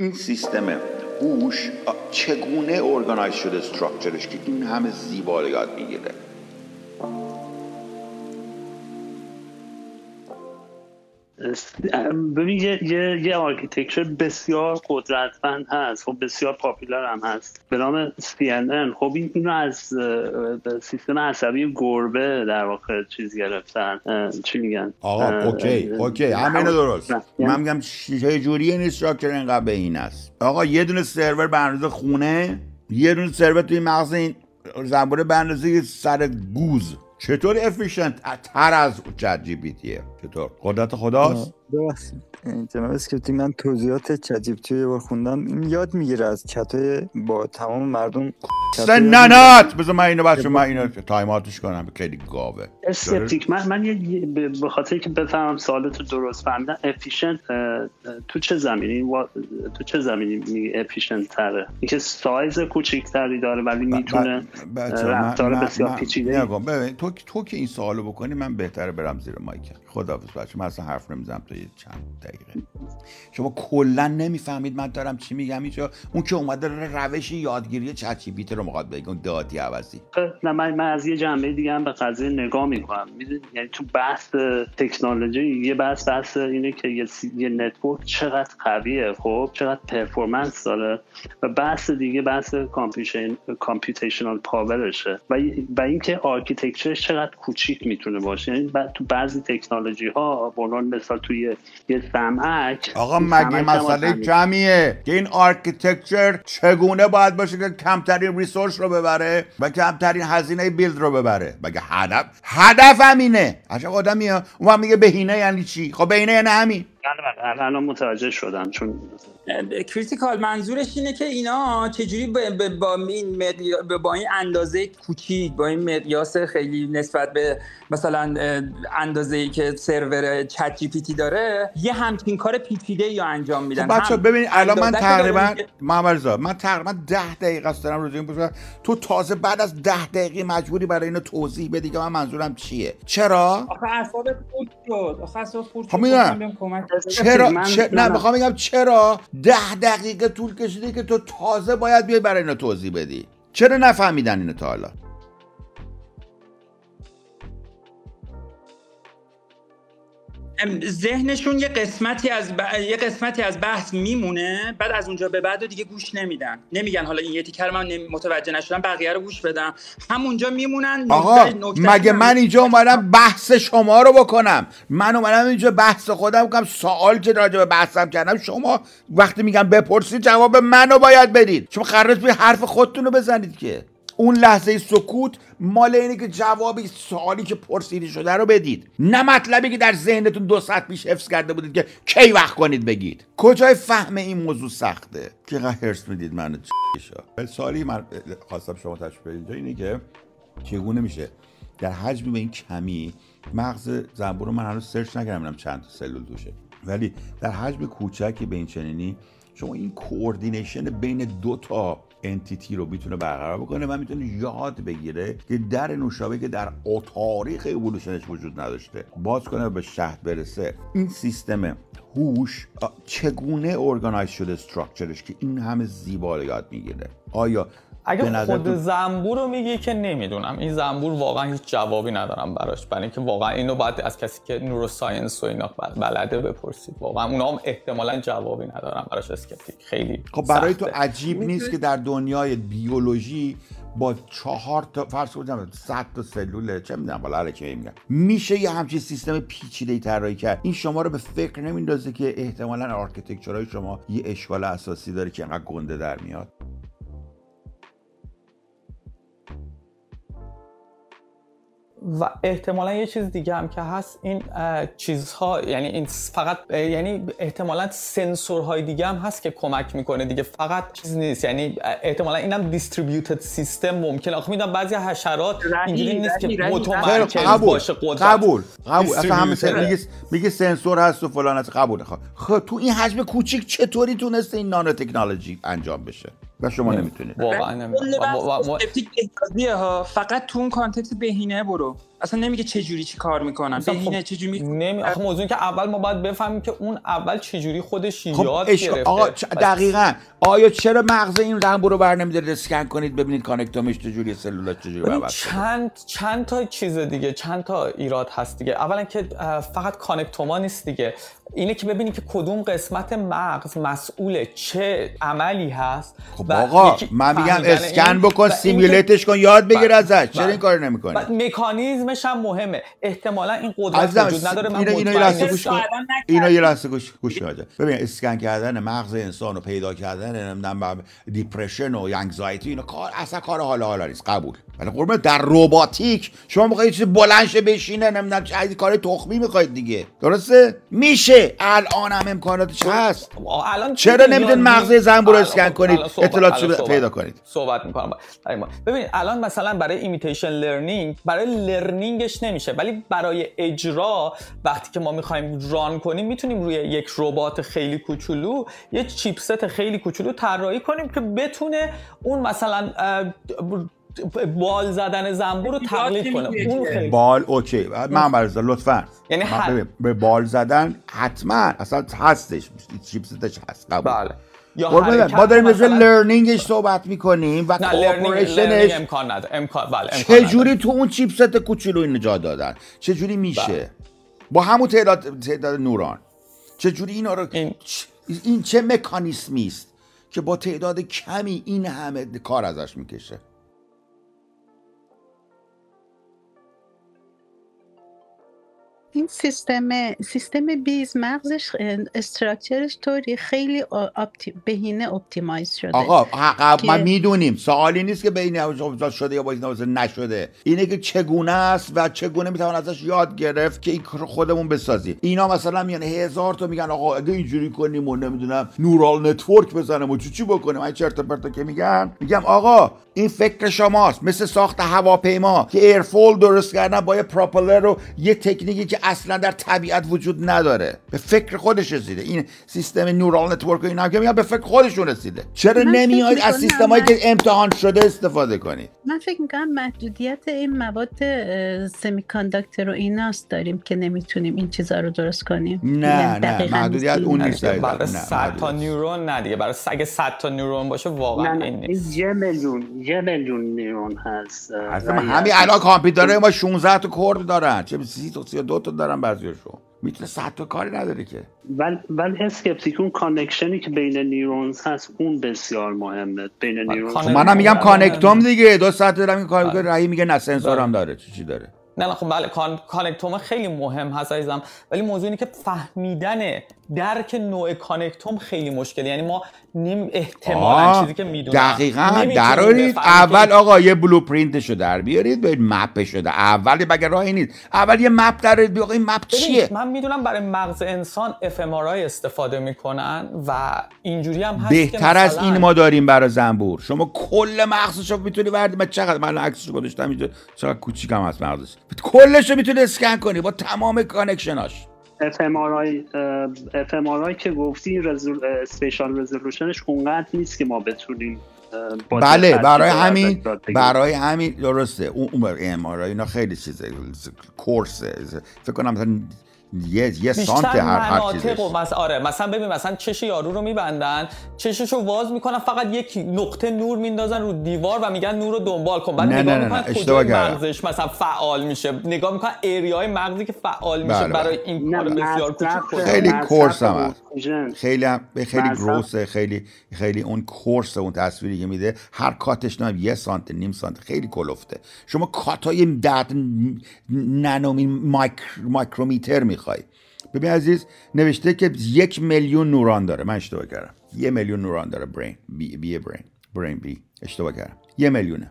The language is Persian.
این سیستم هوش چگونه organize شده structure ش که این همه زیبا یاد می‌گیره؟ ببین یه, یه, یه architecture بسیار قدرتمند هست. خب بسیار popular هم هست. به نام CNN خب این اینو از سیستم عصبی گربه در واقع چیز گرفتن. چی میگن؟ آقا okay okay. همینو درست. من میگم چه جوری این استراکچر اینقدر به این است. آقا یه دونه سرور به خونه یه دونه سرور توی مغز این زنبوره به سر گوز. چطور افیشنت تر از چت جی پی تیه؟ چطور؟ قدرت خداست؟ جناب اسکریپتی من توضیحات چت یه بار خوندم. این یاد می‌گیره از چتای با تمام مردم سننات بذار من اینو بچه من اینو تایماتش کنم خیلی گاوه. اسکپتیک من من یه به خاطر که بفهمم سوالتو درست فهمیدم efficient تو چه زمینه‌ی؟ تو چه زمینه‌ی میگی efficient تره؟ اینکه سایز کوچیکتری داره ولی می‌تونه رفتار بسیار پیچیده ببین تو تو که این سوالو بکنی من بهتره برم زیر mic خداحافظ بچه من اصلا حرف نمی‌زنم تا چند دقیقه. شما کلا نمی‌فهمید من دارم چی میگم. اینجا اون که اومده روش یادگیری ChatGPT رو می‌خواد بگه اون دادی عوضی. نه من, من از یه جنبه دیگه هم به قضیه نگاه می‌کنم. یعنی تو بحث تکنولوژی یه بحث بحث اینه که یه, یه network چقدر قویه خب؟ چقدر performance داره و بحث دیگه بحث computational power شه و, و اینکه architecture ش چقدر کوچیک می‌تونه باشه. یعنی تو بعضی تکنولوژی ها به مثال توی یه سمعک آقا مگه مسئله کمیه که این architecture چگونه باید باشه که کمترین resource رو ببره و کمترین هزینه build رو ببره؟ مگه هدف هدف همینه عجب آدمی اون میگه بهینه یعنی چی؟ خب بهینه یعنی همین. بله، بله، الان متوجه شدم چون critical منظورش اینه که اینا چجوری با این با این اندازه کوچیک با این مقیاس خیلی نسبت به مثلا اندازه ای که server ChatGPT داره یه همچین کار پیچیده یا انجام میدن. خب بچا ببینید الان من تقریبا محمد من تقریبا 10 دقیقه است دارم روضه این تو تازه بعد از 10 دقیقه مجبوری برای اینو توضیح بدی که من منظورم چیه. چرا؟ آخه اعصابت خورد شد. آخه اعصابت خورد شد. چرا؟ نه می‌خوام بگم چرا ده دقیقه طول کشیده که تو تازه باید بیای برای اینو توضیح بدی. چرا نفهمیدن اینو تا حالا؟ ذهنشون یه قسمتی از یه قسمتی از بحث میمونه بعد از اونجا به بعد دیگه گوش نمیدن. نمیگن حالا این یه تیکر من متوجه نشدم بقیه رو گوش بدم. همونجا میمونن آقا مگه من اینجا اومدم بحث شما رو بکنم؟ من اومدم اینجا بحث خودم کنم سوال که راجع به بحثم کردم. شما وقتی میگم بپرسید جواب منو باید بدید. شما قرارت به حرف خودتون رو بزنید که. اون لحظه سکوت مال اینه که جوابی سوالی که پرسیده شده رو بدید. نه مطلبی که در ذهنتون دو ساعت پیش حفظ کرده بودید که کی وقت کنید بگید. کجای فهم این موضوع سخته؟ که هرس می‌دید من سوالی من خواستم شما تشبیه اینجا اینه که چگونه میشه در حجمی به این کمی مغز زنبور رو من هنوز search نکردم چند سلول توشه ولی در حجم کوچکی به این چنینی شما این coordination بین دو تا entity رو می‌تونه برقرار بکنه و می‌تونه یاد بگیره که در نوشابه که در تاریخ اولوشنش وجود نداشته باز کنه به شهد برسه این سیستم هوش چگونه organize شده structure ش که این همه زیبا یاد می‌گیره؟ آیا اگه خود زنبور رو میگی که نمی‌دونم. این زنبور واقعا هیچ جوابی ندارم براش. برای اینکه واقعا اینو باید از کسی که neuroscience و اینا بلده بپرسید. واقعا اونا هم احتمالا جوابی ندارم براش اسکپتیک. خیلی خب برای تو عجیب نیست که در دنیای بیولوژی با چهار تا فرض کنم 100 تا سلول چه می‌دونم بالا هر میگم میشه یه همچین سیستم پیچیده ای طراحی کرد؟ این شما رو به فکر نمیندازه که احتمالا architecture های شما یه اشکال اساسی داره که انقدر گنده در میاد؟ و احتمالا یه چیز دیگه هم که هست این چیزها یعنی این فقط یعنی احتمالا سنسورهای دیگه هم هست که کمک می‌کنه دیگه. فقط چیز نیست یعنی احتمالا اینم دیستریبیوتد سیستم ممکنه آخه می‌دونم بعضی حشرات اینجوری نیست که متمرکز. باشه قدرت. قبول قبول. اصلا همه میگه میگه سنسور هست و فلان هست. قبول خب تو این حجم کوچیک چطوری تونسته این نانو تکنولوژی انجام بشه؟ و شما نمی‌تونید. واقعا نمی‌تونید. فقط تو اون context بهینه برو. اصلا نمیگه چه جوری چی کار می‌کنن بهینه خب چه جوری می... نمی آخه موضوع این که اول ما باید بفهمیم که اون اول چجوری خودش خب یاد گرفته. آقا چ- دقیقا. آیا چرا مغز این زنبور رو بر نمیدارید اسکن کنید ببینید connectome ش چجوری سلولاش چجوری ببین بابست شده؟ چند چند تا چیز دیگه چند تا ایراد هست دیگه. اولا که فقط connectome ا نیست دیگه. اینه که ببینی که کدوم قسمت مغز مسئول چه عملی هست خب و آقا یکی من میگم اسکن بکن simulate ش کن یاد بگیر بله، ازش. چرا بله. این کار نمی‌کنی؟ و مکانیزمش هم مهمه احتمالا این قدرت وجود نداره من اینو یه لحظه. گوش کن. اینو یه لحظه گوش گوش. ببین اسکن کردن مغز انسان رو پیدا کردن نمی‌دونم دیپرشن و انگزایتی اینا کار اصلا کار حالا حالا نیست قبول ولی قربون در رباتیک شما می‌خواید چیز بلند شه بشینه نمی‌دونم چه کار تخمی می‌خواید دیگه. درسته؟ میشه. الان هم امکاناتش هست؟ الان چرا یادگیری- مغز زنبور رو اسکن خب، کنید؟ صحبت- پیدا کنید. صحبت می‌کنم. ببینید الان مثلا برای imitation learning برای learning ش نمیشه. ولی برای اجرا وقتی که ما می‌خوایم run کنیم می‌تونیم روی یک ربات خیلی کوچولو یه chipset خیلی کوچولو طراحی کنیم که بتونه اون مثلا بال زدن زنبور رو تقلید کنه اون. خیلی بال okay. من برزا لطفا. یعنی به بال زدن حتما اصلا هستش چیپستش هست قبول. بله. یا ما داریم مثلا- لرنینگش صحبت می‌کنیم و کوآپریشنش امکان نداره. امکان بله امکان. چجوری تو اون چیپست کوچولو این جا دادن؟ چجوری میشه؟ بله. با همون تعداد تعداد نوران. چجوری اینا رو این- این چه مکانیسمی است که با تعداد کمی این همه کار ازش می‌کشه؟ این سیستم سیستم bees مغزش structure ش طوری خیلی opti... بهینه optimize شده. آقا حق که- ما می‌دونیم سوالی نیست که بین اوضاع شده یا با این اوضاع نشده. اینه که چگونه است و چگونه می‌توان ازش یاد گرفت که این خودمون بسازیم. اینا مثلا میان هزار تا میگن آقا اگه اینجوری کنیم و نمی‌دونم neural network بزنیم و چی چی بکنیم؟ این چرت و پرتا که میگن میگم آقا این فکر شماست مثل ساخت هواپیما که airfoil درست کردن با یه propeller و یه تکنیکی که اصلا در طبیعت وجود نداره به فکر خودش رسیده این سیستم neural network و اینا که میگن به فکر خودشون رسیده چرا نمیاید از سیستمایی من- که امتحان شده استفاده کنید من فکر می‌کنم محدودیت این مواد semiconductor و ایناست داریم که نمی‌تونیم این چیزا رو درست کنیم نه یعنی نه محدودیت اون. نیست برای دقیقاً. نه، 100 تا. neuron نه دیگه برای اگه 100 تا neuron باشه واقعا این نیست یه میلیون یه میلیون neuron هست همین. الان کامپیوترهای ما 16 تا core دارن. چه 30 تا 32 تا دارن بعضیاشون می‌تونه 100 تا کاری نداره که. ولی ولی اسکپتیک اون connection ی که بین neurons هست اون بسیار مهمه. بین neurons کانک- خب منم میگم بله. کانکتوم دیگه. دو ساعت دارم این کار می‌کنه رهی میگه نه سنسور هم بله. داره. چی چی داره؟ نه نه خب بله کان... کانکتوم خیلی مهم هست عزیزم. ولی موضوع اینه که فهمیدن درک نوع کانکتوم خیلی مشکلی یعنی ما نیم احتمالا چیزی که می‌دونم دقیقا درارید اول آقا یه بلوپرینتشو در بیارید برید مپشو در اول بگه راهی نیست. اول یه مپ درارید بیا آقا این مپ چیه؟ من می‌دونم برای مغز انسان اف استفاده می‌کنن و اینجوری هم هست بهتر که از این ما داریم برای زنبور. شما کل مغزشو می‌تونی وردی. من چقدر من عکسشو گذاشتم اینجا. چقدر کوچیکم هست مغزش. کلشو می‌تونی اسکن کنی با تمام connection اش اف که گفتی spatial resolution ش اونقدر نیست که ما بتونیم بله برای همین. برای همین درسته اون اون ام اینا خیلی چیزه coarse ه فکر کنم مثلا یه یه سانت بیشتر هر هر چیزش. مناطق و مس... آره مثلا ببین مثلا چش یارو رو میبندن چششو واز می‌کنن فقط یک نقطه نور میندازن رو دیوار و میگن نور رو دنبال کن. بعد نه، نگاه نه، نه، اشتباه. مغزش مثلا فعال میشه. نگاه می‌کنن ایریای مغزی که فعال میشه بله، برای بله. این کار بسیار کوچیک خیلی کورس هم هست. خیلی هم خیلی گروسه خیلی خیلی اون کورس اون تصویری که میده هر کاتش نه یه سانت نیم سانت خیلی کلفته. شما کاتای ده نانومی مایکر مایکرومیتر می‌خوای. ببین عزیز نوشته که یک میلیون نوران داره. من اشتباه کردم. یه میلیون نوران داره. برین بی, بی برین برین بی اشتباه کردم. یه میلیونه.